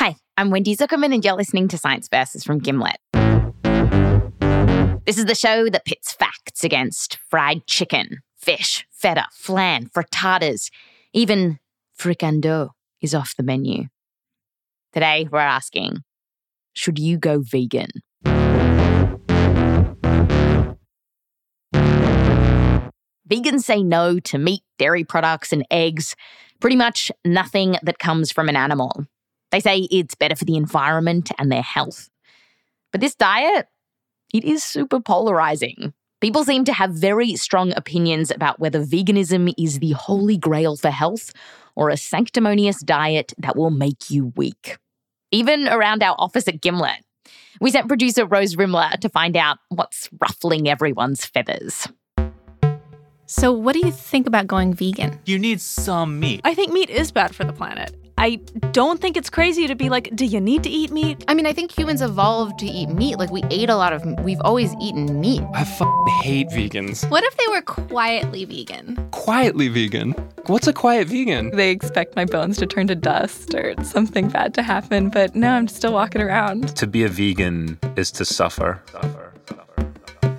Hi, I'm Wendy Zukerman, and you're listening to Science Versus from Gimlet. This is the show that pits facts against fried chicken, fish, feta, flan, frittatas, even fricando is off the menu. Today, we're asking should you go vegan? Vegans say no to meat, dairy products, and eggs, pretty much nothing that comes from an animal. They say it's better for the environment and their health. But this diet, it is super polarizing. People seem to have very strong opinions about whether veganism is the holy grail for health or a sanctimonious diet that will make you weak. Even around our office at Gimlet, we sent producer Rose Rimler to find out what's ruffling everyone's feathers. So, what do you think about going vegan? You need some meat. I think meat is bad for the planet. I don't think it's crazy to be like, do you need to eat meat? I mean, I think humans evolved to eat meat. Like, we ate a lot of, we've always eaten meat. I f- hate vegans. What if they were quietly vegan? Quietly vegan? What's a quiet vegan? They expect my bones to turn to dust or something bad to happen, but no, I'm still walking around. To be a vegan is to suffer. Suffer, suffer. suffer.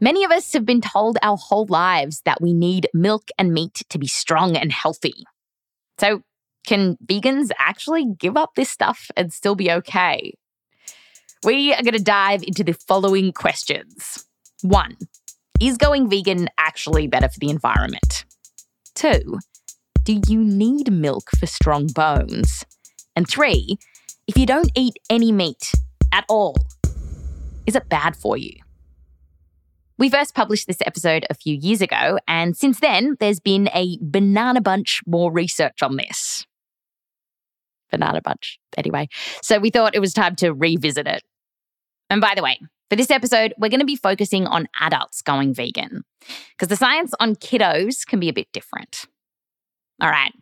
Many of us have been told our whole lives that we need milk and meat to be strong and healthy. So, can vegans actually give up this stuff and still be okay? We are going to dive into the following questions. One, is going vegan actually better for the environment? Two, do you need milk for strong bones? And three, if you don't eat any meat at all, is it bad for you? We first published this episode a few years ago, and since then, there's been a banana bunch more research on this. Banana bunch, anyway. So we thought it was time to revisit it. And by the way, for this episode, we're going to be focusing on adults going vegan, because the science on kiddos can be a bit different. All right.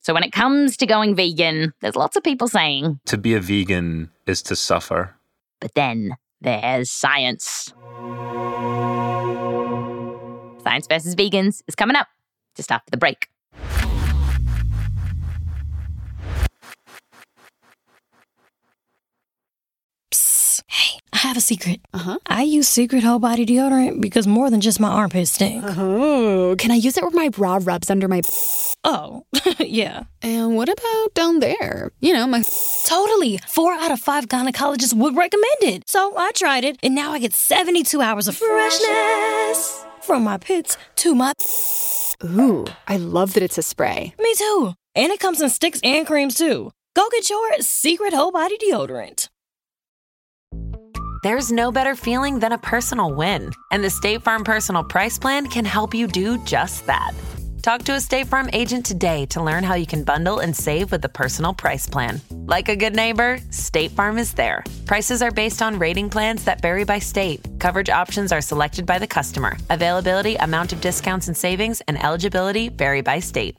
So when it comes to going vegan, there's lots of people saying To be a vegan is to suffer. but then there's science. Science versus Vegans is coming up just after the break. Hey, I have a secret. Uh huh. I use Secret Whole Body Deodorant because more than just my armpits stink. Oh, can I use it where my bra rubs under my. Oh, yeah. And what about down there? You know, my. Totally. Four out of five gynecologists would recommend it. So I tried it, and now I get 72 hours of freshness from my pits to my. Ooh, I love that it's a spray. Me too. And it comes in sticks and creams too. Go get your Secret Whole Body Deodorant. There's no better feeling than a personal win, and the State Farm Personal Price Plan can help you do just that. Talk to a State Farm agent today to learn how you can bundle and save with the Personal Price Plan. Like a good neighbor, State Farm is there. Prices are based on rating plans that vary by state. Coverage options are selected by the customer. Availability, amount of discounts and savings, and eligibility vary by state.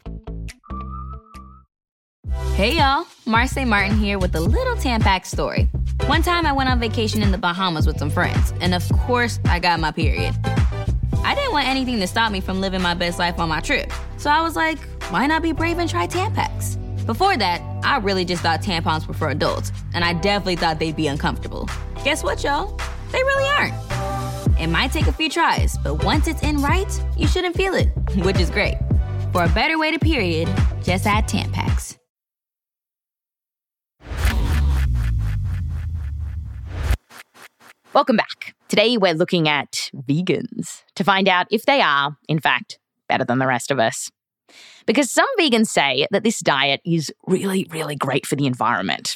Hey y'all, Marcy Martin here with a little Tampax story. One time I went on vacation in the Bahamas with some friends, and of course, I got my period. I didn't want anything to stop me from living my best life on my trip, so I was like, why not be brave and try Tampax? Before that, I really just thought tampons were for adults, and I definitely thought they'd be uncomfortable. Guess what, y'all? They really aren't. It might take a few tries, but once it's in right, you shouldn't feel it, which is great. For a better way to period, just add Tampax. Welcome back. Today, we're looking at vegans to find out if they are, in fact, better than the rest of us. Because some vegans say that this diet is really, really great for the environment.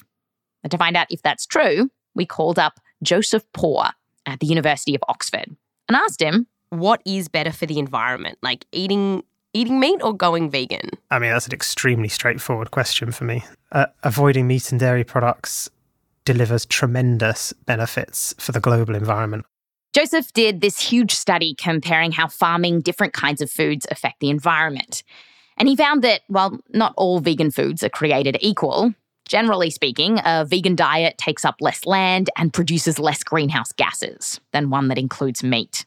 And to find out if that's true, we called up Joseph Poore at the University of Oxford and asked him what is better for the environment, like eating eating meat or going vegan? I mean, that's an extremely straightforward question for me. Uh, avoiding meat and dairy products delivers tremendous benefits for the global environment. Joseph did this huge study comparing how farming different kinds of foods affect the environment. And he found that while not all vegan foods are created equal, generally speaking, a vegan diet takes up less land and produces less greenhouse gases than one that includes meat.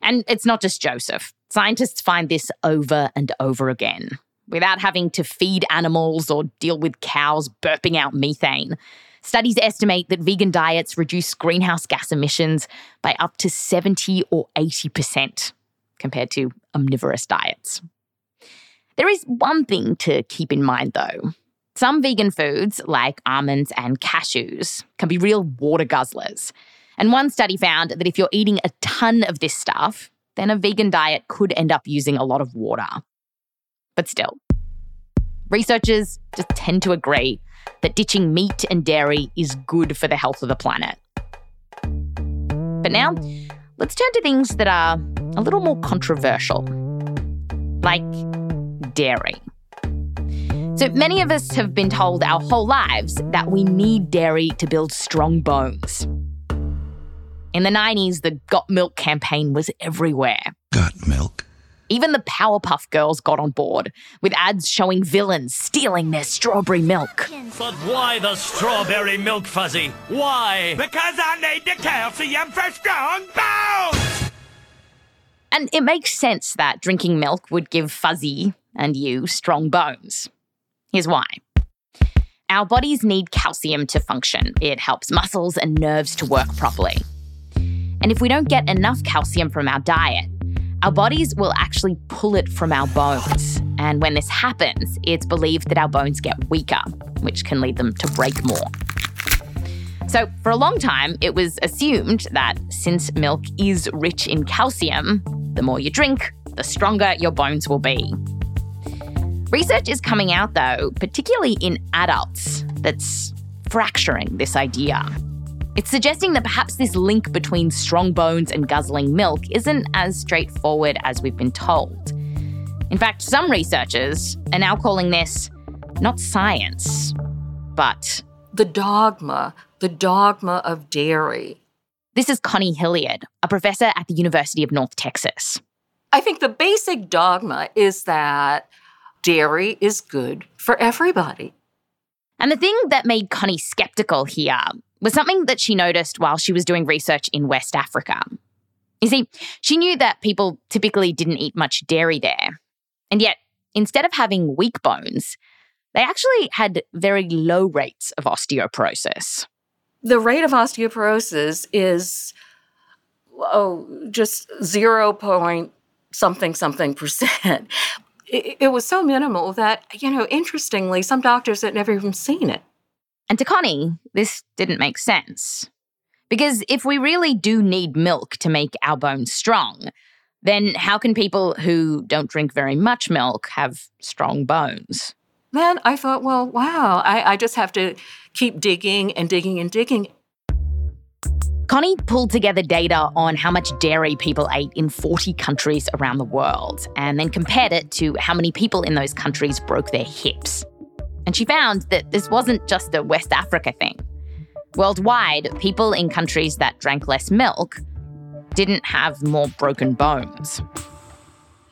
And it's not just Joseph. Scientists find this over and over again. without having to feed animals or deal with cows burping out methane. Studies estimate that vegan diets reduce greenhouse gas emissions by up to 70 or 80% compared to omnivorous diets. There is one thing to keep in mind though. Some vegan foods, like almonds and cashews, can be real water guzzlers. And one study found that if you're eating a ton of this stuff, then a vegan diet could end up using a lot of water. But still, researchers just tend to agree that ditching meat and dairy is good for the health of the planet. But now, let's turn to things that are a little more controversial, like dairy. So many of us have been told our whole lives that we need dairy to build strong bones. In the 90s, the Got Milk campaign was everywhere. Got milk? Even the Powerpuff Girls got on board, with ads showing villains stealing their strawberry milk. But why the strawberry milk fuzzy? Why? Because I need the calcium for strong bones! And it makes sense that drinking milk would give Fuzzy and you strong bones. Here's why. Our bodies need calcium to function. It helps muscles and nerves to work properly. And if we don't get enough calcium from our diet, our bodies will actually pull it from our bones. And when this happens, it's believed that our bones get weaker, which can lead them to break more. So, for a long time, it was assumed that since milk is rich in calcium, the more you drink, the stronger your bones will be. Research is coming out, though, particularly in adults, that's fracturing this idea. It's suggesting that perhaps this link between strong bones and guzzling milk isn't as straightforward as we've been told. In fact, some researchers are now calling this not science, but the dogma, the dogma of dairy. This is Connie Hilliard, a professor at the University of North Texas. I think the basic dogma is that dairy is good for everybody. And the thing that made Connie skeptical here was something that she noticed while she was doing research in West Africa. You see, she knew that people typically didn't eat much dairy there. And yet, instead of having weak bones, they actually had very low rates of osteoporosis. The rate of osteoporosis is, oh, just 0 point something something percent. It, it was so minimal that, you know, interestingly, some doctors had never even seen it. And to Connie, this didn't make sense. Because if we really do need milk to make our bones strong, then how can people who don't drink very much milk have strong bones? Then I thought, well, wow, I, I just have to keep digging and digging and digging. Connie pulled together data on how much dairy people ate in 40 countries around the world and then compared it to how many people in those countries broke their hips. And she found that this wasn't just a West Africa thing. Worldwide, people in countries that drank less milk didn't have more broken bones.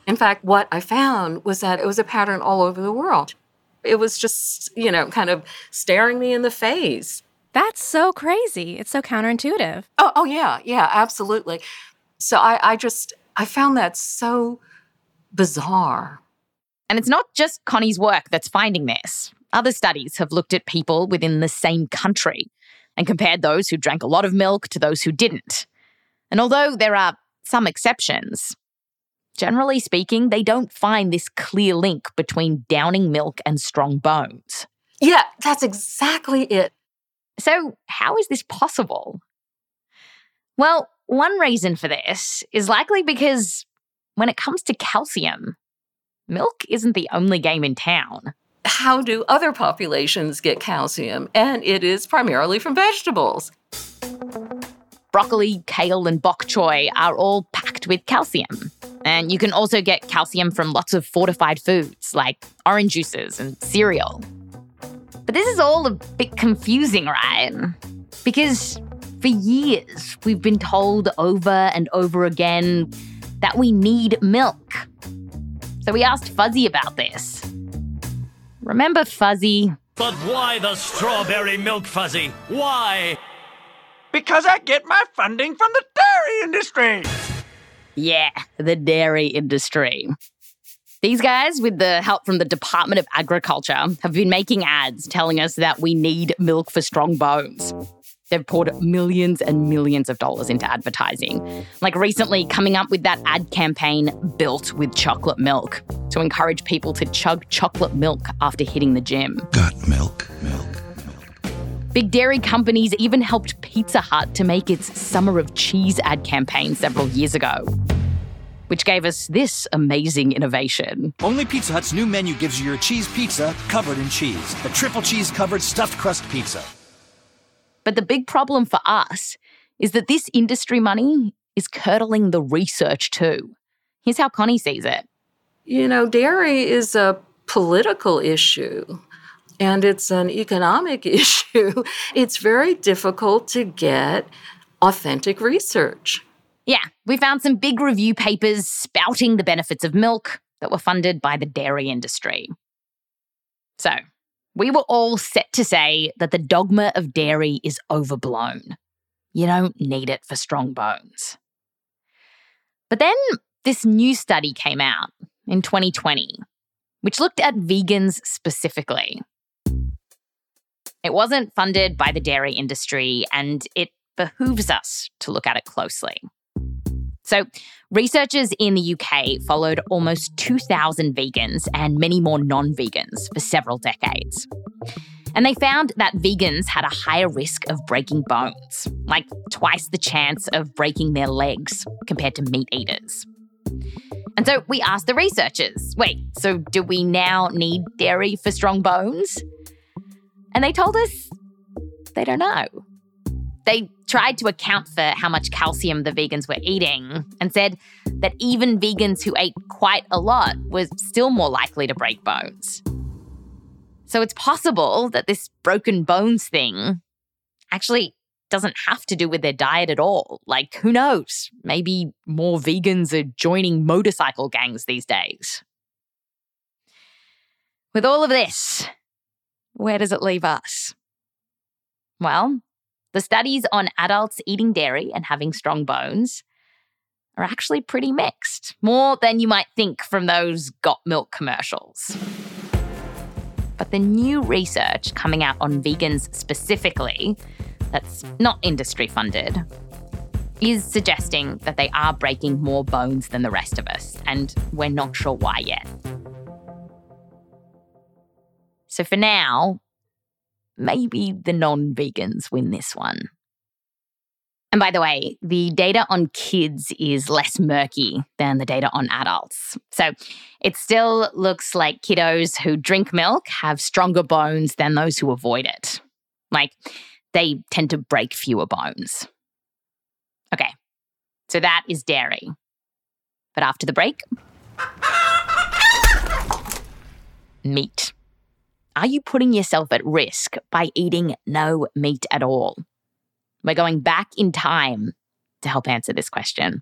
In fact, what I found was that it was a pattern all over the world. It was just, you know, kind of staring me in the face. That's so crazy. It's so counterintuitive. Oh, oh yeah, yeah, absolutely. So I, I just I found that so bizarre. And it's not just Connie's work that's finding this. Other studies have looked at people within the same country and compared those who drank a lot of milk to those who didn't. And although there are some exceptions, generally speaking, they don't find this clear link between downing milk and strong bones. Yeah, that's exactly it. So, how is this possible? Well, one reason for this is likely because when it comes to calcium, milk isn't the only game in town how do other populations get calcium? And it is primarily from vegetables. Broccoli, kale, and bok choy are all packed with calcium. And you can also get calcium from lots of fortified foods like orange juices and cereal. But this is all a bit confusing, right? Because for years, we've been told over and over again that we need milk. So we asked Fuzzy about this. Remember Fuzzy? But why the strawberry milk fuzzy? Why? Because I get my funding from the dairy industry. Yeah, the dairy industry. These guys, with the help from the Department of Agriculture, have been making ads telling us that we need milk for strong bones. They've poured millions and millions of dollars into advertising. Like recently, coming up with that ad campaign built with chocolate milk to encourage people to chug chocolate milk after hitting the gym. Got milk, milk. Big dairy companies even helped Pizza Hut to make its Summer of Cheese ad campaign several years ago, which gave us this amazing innovation. Only Pizza Hut's new menu gives you your cheese pizza covered in cheese. The triple cheese covered stuffed crust pizza. But the big problem for us is that this industry money is curdling the research too. Here's how Connie sees it. You know, dairy is a political issue and it's an economic issue. It's very difficult to get authentic research. Yeah, we found some big review papers spouting the benefits of milk that were funded by the dairy industry. So, we were all set to say that the dogma of dairy is overblown. You don't need it for strong bones. But then this new study came out in 2020, which looked at vegans specifically. It wasn't funded by the dairy industry, and it behooves us to look at it closely. So, researchers in the UK followed almost 2,000 vegans and many more non vegans for several decades. And they found that vegans had a higher risk of breaking bones, like twice the chance of breaking their legs compared to meat eaters. And so we asked the researchers wait, so do we now need dairy for strong bones? And they told us they don't know. They tried to account for how much calcium the vegans were eating and said that even vegans who ate quite a lot were still more likely to break bones. So it's possible that this broken bones thing actually doesn't have to do with their diet at all. Like, who knows? Maybe more vegans are joining motorcycle gangs these days. With all of this, where does it leave us? Well, the studies on adults eating dairy and having strong bones are actually pretty mixed, more than you might think from those got milk commercials. But the new research coming out on vegans specifically, that's not industry funded, is suggesting that they are breaking more bones than the rest of us, and we're not sure why yet. So for now, maybe the non vegans win this one. And by the way, the data on kids is less murky than the data on adults. So it still looks like kiddos who drink milk have stronger bones than those who avoid it. Like they tend to break fewer bones. Okay, so that is dairy. But after the break, meat. Are you putting yourself at risk by eating no meat at all? We're going back in time to help answer this question.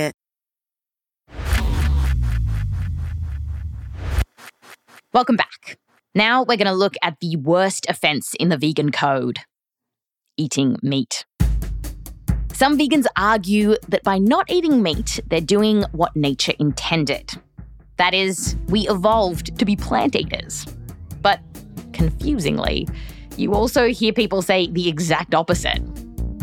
Welcome back. Now we're going to look at the worst offense in the vegan code eating meat. Some vegans argue that by not eating meat, they're doing what nature intended. That is, we evolved to be plant eaters. But confusingly, you also hear people say the exact opposite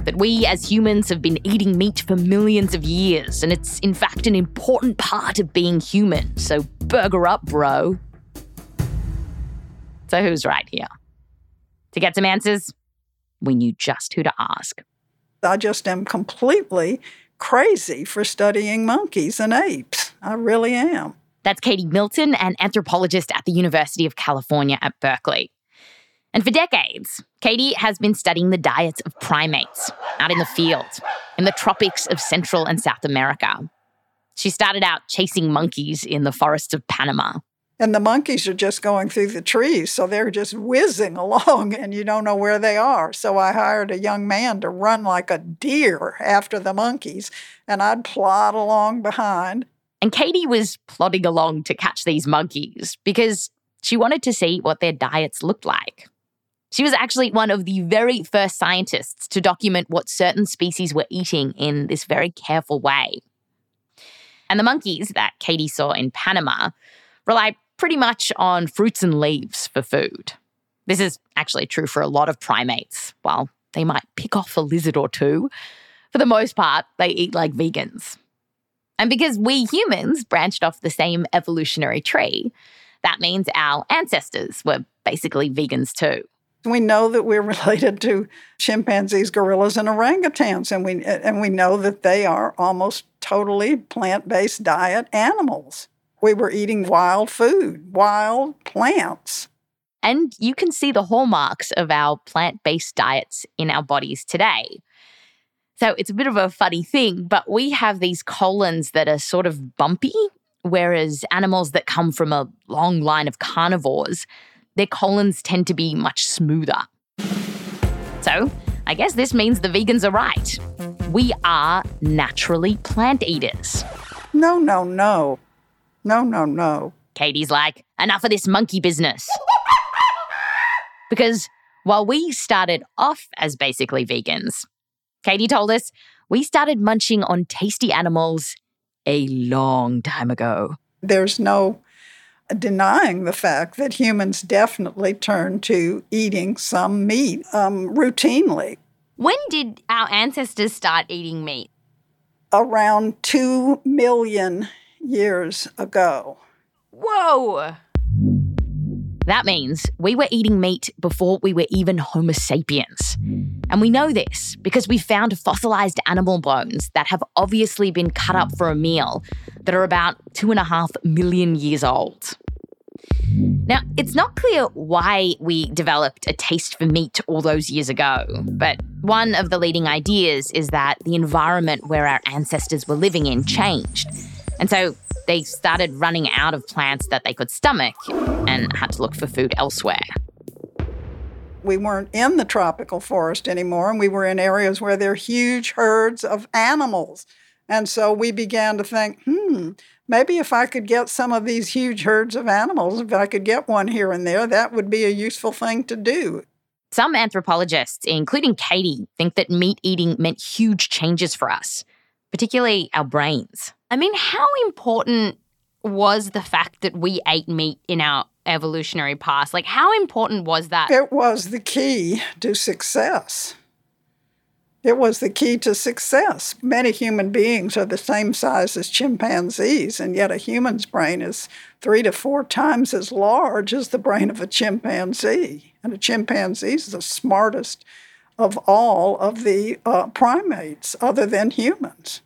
that we as humans have been eating meat for millions of years, and it's in fact an important part of being human. So, burger up, bro. So, who's right here? To get some answers, we knew just who to ask. I just am completely crazy for studying monkeys and apes. I really am. That's Katie Milton, an anthropologist at the University of California at Berkeley. And for decades, Katie has been studying the diets of primates out in the field, in the tropics of Central and South America. She started out chasing monkeys in the forests of Panama. And the monkeys are just going through the trees, so they're just whizzing along and you don't know where they are. So I hired a young man to run like a deer after the monkeys, and I'd plod along behind. And Katie was plodding along to catch these monkeys because she wanted to see what their diets looked like. She was actually one of the very first scientists to document what certain species were eating in this very careful way. And the monkeys that Katie saw in Panama rely pretty much on fruits and leaves for food. This is actually true for a lot of primates. While they might pick off a lizard or two, for the most part, they eat like vegans. And because we humans branched off the same evolutionary tree, that means our ancestors were basically vegans too. We know that we're related to chimpanzees, gorillas, and orangutans, and we and we know that they are almost totally plant-based diet animals. We were eating wild food, wild plants. And you can see the hallmarks of our plant-based diets in our bodies today. So it's a bit of a funny thing, but we have these colons that are sort of bumpy, whereas animals that come from a long line of carnivores their colons tend to be much smoother. So, I guess this means the vegans are right. We are naturally plant eaters. No, no, no. No, no, no. Katie's like, enough of this monkey business. because while we started off as basically vegans, Katie told us we started munching on tasty animals a long time ago. There's no denying the fact that humans definitely turn to eating some meat um, routinely. When did our ancestors start eating meat? Around 2 million years ago. Whoa! That means we were eating meat before we were even Homo sapiens. And we know this because we found fossilized animal bones that have obviously been cut up for a meal that are about two and a half million years old. Now, it's not clear why we developed a taste for meat all those years ago, but one of the leading ideas is that the environment where our ancestors were living in changed. And so they started running out of plants that they could stomach and had to look for food elsewhere. We weren't in the tropical forest anymore, and we were in areas where there are huge herds of animals. And so we began to think, hmm, maybe if I could get some of these huge herds of animals, if I could get one here and there, that would be a useful thing to do. Some anthropologists, including Katie, think that meat eating meant huge changes for us, particularly our brains. I mean, how important was the fact that we ate meat in our evolutionary past? Like, how important was that? It was the key to success. It was the key to success. Many human beings are the same size as chimpanzees, and yet a human's brain is three to four times as large as the brain of a chimpanzee. And a chimpanzee is the smartest of all of the uh, primates, other than humans.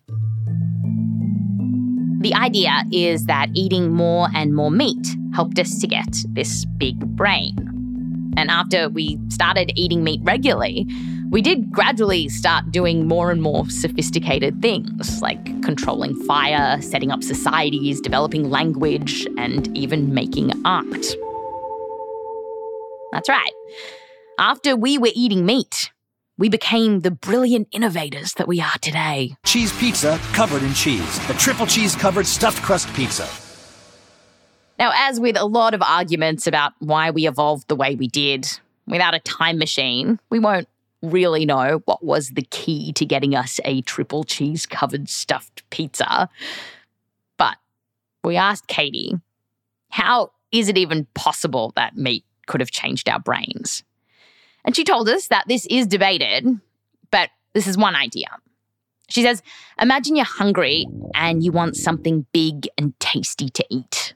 The idea is that eating more and more meat helped us to get this big brain. And after we started eating meat regularly, we did gradually start doing more and more sophisticated things like controlling fire, setting up societies, developing language, and even making art. That's right. After we were eating meat, we became the brilliant innovators that we are today. Cheese pizza covered in cheese. The triple cheese covered stuffed crust pizza. Now, as with a lot of arguments about why we evolved the way we did, without a time machine, we won't really know what was the key to getting us a triple cheese covered stuffed pizza. But we asked Katie, how is it even possible that meat could have changed our brains? And she told us that this is debated, but this is one idea. She says, Imagine you're hungry and you want something big and tasty to eat.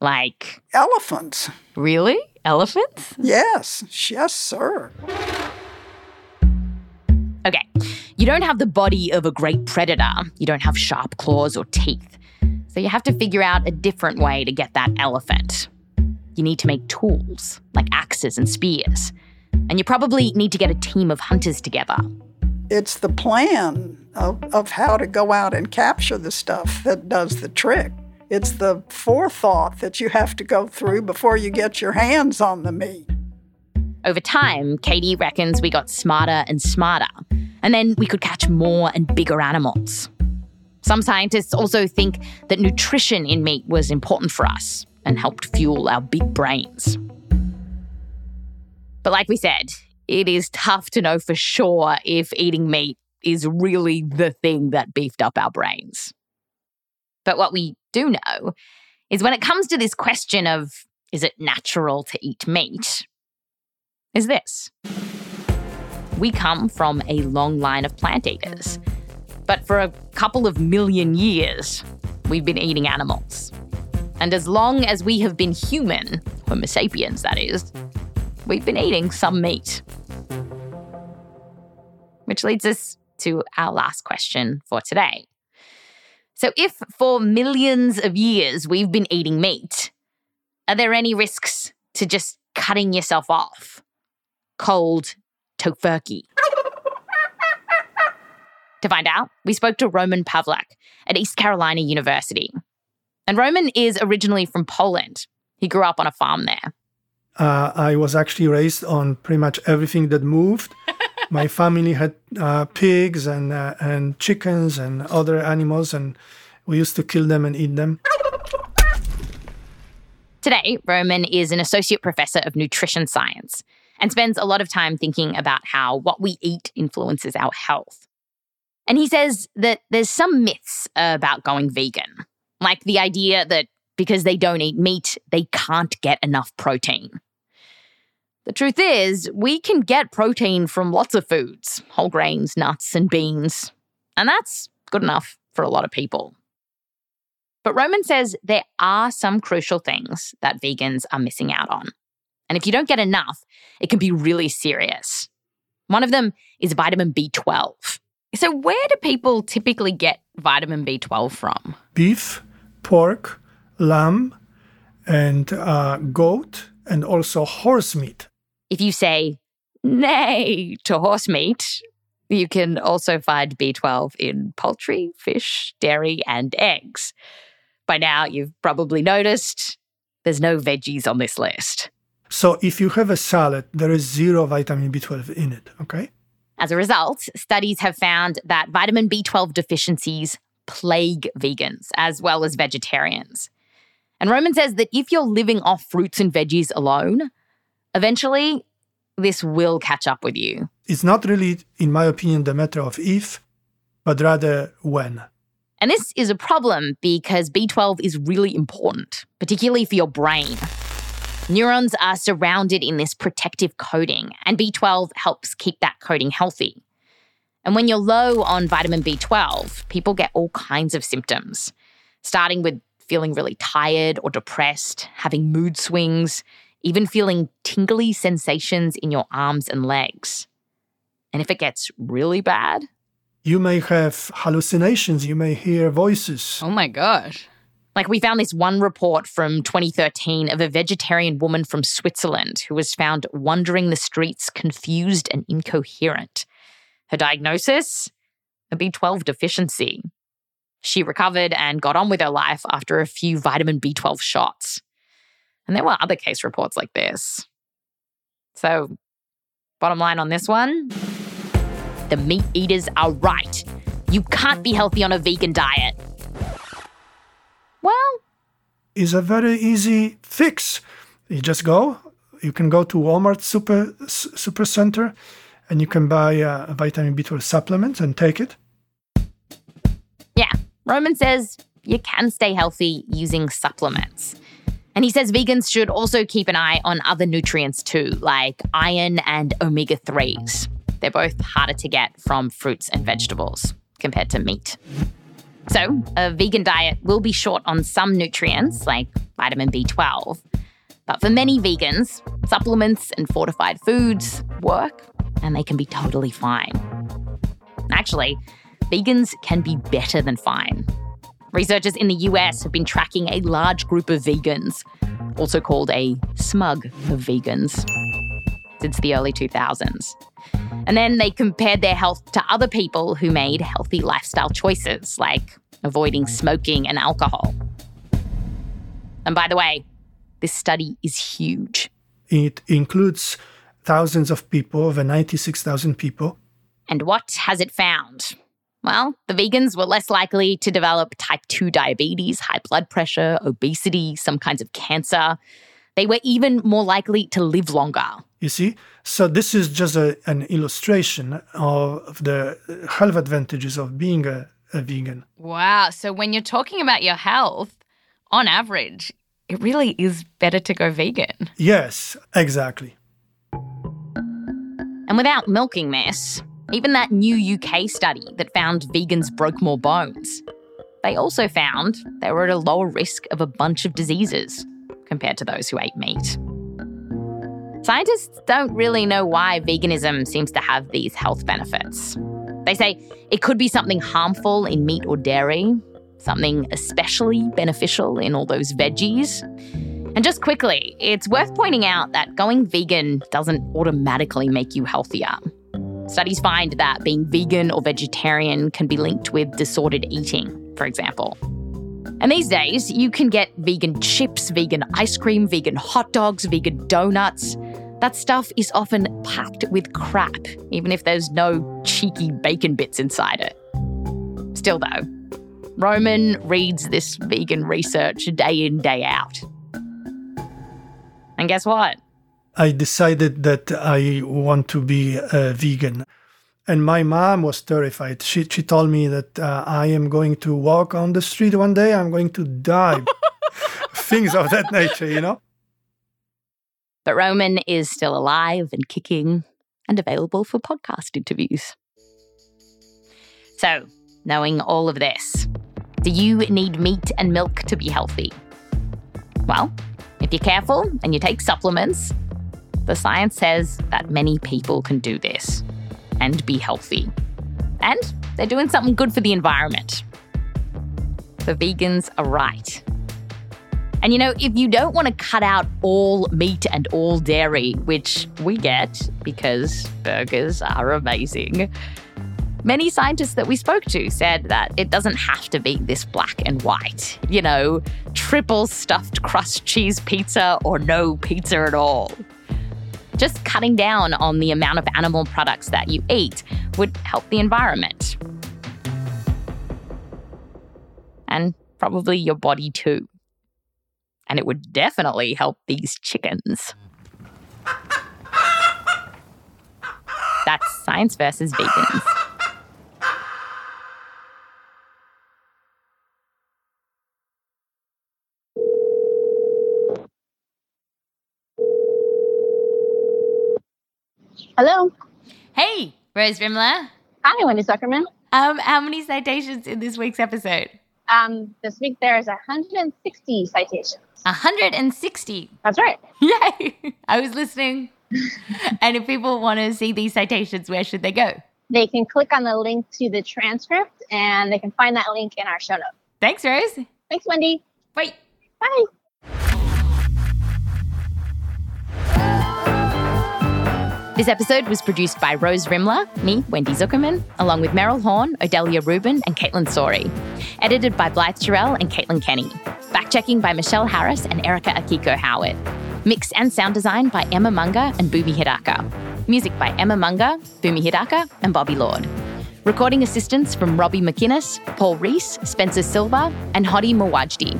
Like elephants. Really? Elephants? Yes, yes, sir. Okay, you don't have the body of a great predator, you don't have sharp claws or teeth. So you have to figure out a different way to get that elephant. You need to make tools, like axes and spears. And you probably need to get a team of hunters together. It's the plan of, of how to go out and capture the stuff that does the trick. It's the forethought that you have to go through before you get your hands on the meat. Over time, Katie reckons we got smarter and smarter, and then we could catch more and bigger animals. Some scientists also think that nutrition in meat was important for us and helped fuel our big brains. But like we said, it is tough to know for sure if eating meat is really the thing that beefed up our brains. But what we do know is when it comes to this question of is it natural to eat meat, is this. We come from a long line of plant eaters, but for a couple of million years, we've been eating animals. And as long as we have been human, Homo sapiens, that is, we've been eating some meat. Which leads us to our last question for today. So, if for millions of years we've been eating meat, are there any risks to just cutting yourself off? Cold tofurkey. to find out, we spoke to Roman Pawlak at East Carolina University. And Roman is originally from Poland. He grew up on a farm there. Uh, I was actually raised on pretty much everything that moved. My family had uh, pigs and uh, and chickens and other animals, and we used to kill them and eat them. Today, Roman is an associate professor of nutrition science and spends a lot of time thinking about how what we eat influences our health. And he says that there's some myths about going vegan, like the idea that because they don't eat meat, they can't get enough protein. The truth is, we can get protein from lots of foods whole grains, nuts, and beans. And that's good enough for a lot of people. But Roman says there are some crucial things that vegans are missing out on. And if you don't get enough, it can be really serious. One of them is vitamin B12. So, where do people typically get vitamin B12 from? Beef, pork, lamb, and uh, goat, and also horse meat. If you say nay to horse meat, you can also find B12 in poultry, fish, dairy, and eggs. By now, you've probably noticed there's no veggies on this list. So if you have a salad, there is zero vitamin B12 in it, okay? As a result, studies have found that vitamin B12 deficiencies plague vegans as well as vegetarians. And Roman says that if you're living off fruits and veggies alone, eventually this will catch up with you. It's not really, in my opinion, the matter of if, but rather when. And this is a problem because B12 is really important, particularly for your brain. Neurons are surrounded in this protective coating, and B12 helps keep that coating healthy. And when you're low on vitamin B12, people get all kinds of symptoms, starting with feeling really tired or depressed, having mood swings, even feeling tingly sensations in your arms and legs. And if it gets really bad, You may have hallucinations, you may hear voices. Oh my gosh. Like, we found this one report from 2013 of a vegetarian woman from Switzerland who was found wandering the streets confused and incoherent. Her diagnosis? A B12 deficiency. She recovered and got on with her life after a few vitamin B12 shots. And there were other case reports like this. So, bottom line on this one the meat eaters are right. You can't be healthy on a vegan diet. Well, is a very easy fix. You just go. You can go to Walmart super super center, and you can buy a, a vitamin B12 supplement and take it. Yeah, Roman says you can stay healthy using supplements. And he says vegans should also keep an eye on other nutrients too, like iron and omega 3s. They're both harder to get from fruits and vegetables compared to meat. So, a vegan diet will be short on some nutrients like vitamin B12. But for many vegans, supplements and fortified foods work and they can be totally fine. Actually, vegans can be better than fine. Researchers in the US have been tracking a large group of vegans, also called a smug of vegans, since the early 2000s. And then they compared their health to other people who made healthy lifestyle choices, like avoiding smoking and alcohol. And by the way, this study is huge. It includes thousands of people, over 96,000 people. And what has it found? Well, the vegans were less likely to develop type 2 diabetes, high blood pressure, obesity, some kinds of cancer. They were even more likely to live longer. You see? So, this is just a, an illustration of the uh, health advantages of being a, a vegan. Wow. So, when you're talking about your health, on average, it really is better to go vegan. Yes, exactly. And without milking this, even that new UK study that found vegans broke more bones, they also found they were at a lower risk of a bunch of diseases compared to those who ate meat. Scientists don't really know why veganism seems to have these health benefits. They say it could be something harmful in meat or dairy, something especially beneficial in all those veggies. And just quickly, it's worth pointing out that going vegan doesn't automatically make you healthier. Studies find that being vegan or vegetarian can be linked with disordered eating, for example. And these days, you can get vegan chips, vegan ice cream, vegan hot dogs, vegan donuts. That stuff is often packed with crap, even if there's no cheeky bacon bits inside it. Still, though, Roman reads this vegan research day in, day out. And guess what? I decided that I want to be a vegan. And my mom was terrified. She, she told me that uh, I am going to walk on the street one day, I'm going to die. Things of that nature, you know? But Roman is still alive and kicking and available for podcast interviews. So, knowing all of this, do you need meat and milk to be healthy? Well, if you're careful and you take supplements, the science says that many people can do this and be healthy. And they're doing something good for the environment. The vegans are right. And you know, if you don't want to cut out all meat and all dairy, which we get because burgers are amazing, many scientists that we spoke to said that it doesn't have to be this black and white. You know, triple stuffed crust cheese pizza or no pizza at all. Just cutting down on the amount of animal products that you eat would help the environment. And probably your body too. And it would definitely help these chickens. That's science versus vegans. Hello. Hey, Rose Rimler. Hi, Wendy Zukerman. Um, how many citations in this week's episode? Um, this week there is 160 citations. 160. That's right. Yay! I was listening. and if people want to see these citations, where should they go? they can click on the link to the transcript and they can find that link in our show notes. Thanks, Rose. Thanks, Wendy. Bye. Bye. This episode was produced by Rose Rimler, me, Wendy Zukerman, along with Meryl Horn, Odelia Rubin, and Kaitlyn Sawrey. Edited by Blythe Terrell and Caitlin Kenney. Fact checking by Michelle Harris and Erica Akiko Howard. Mix and sound design by Emma Munger and Bumi Hidaka. Music by Emma Munger, Bumi Hidaka, and Bobby Lord. Recording assistance from Robbie MacInnes, Paul Reece, Spencer Silva, and Hady Mawajdeh.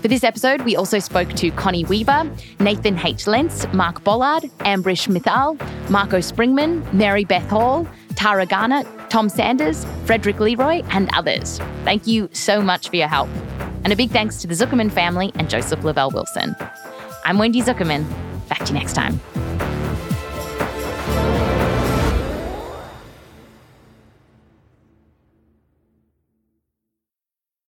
For this episode, we also spoke to Connie Weaver, Nathan H. Lents, Mark Bolland, Ambrish Mithal, Marco Springmann, Mary Beth Hall, Tara Garnett, Tom Sanders, Frederick Leroy, and others. Thank you so much for your help. And a big thanks to the Zukerman family and Joseph Lavelle Wilson. I'm Wendy Zukerman. Back to you next time.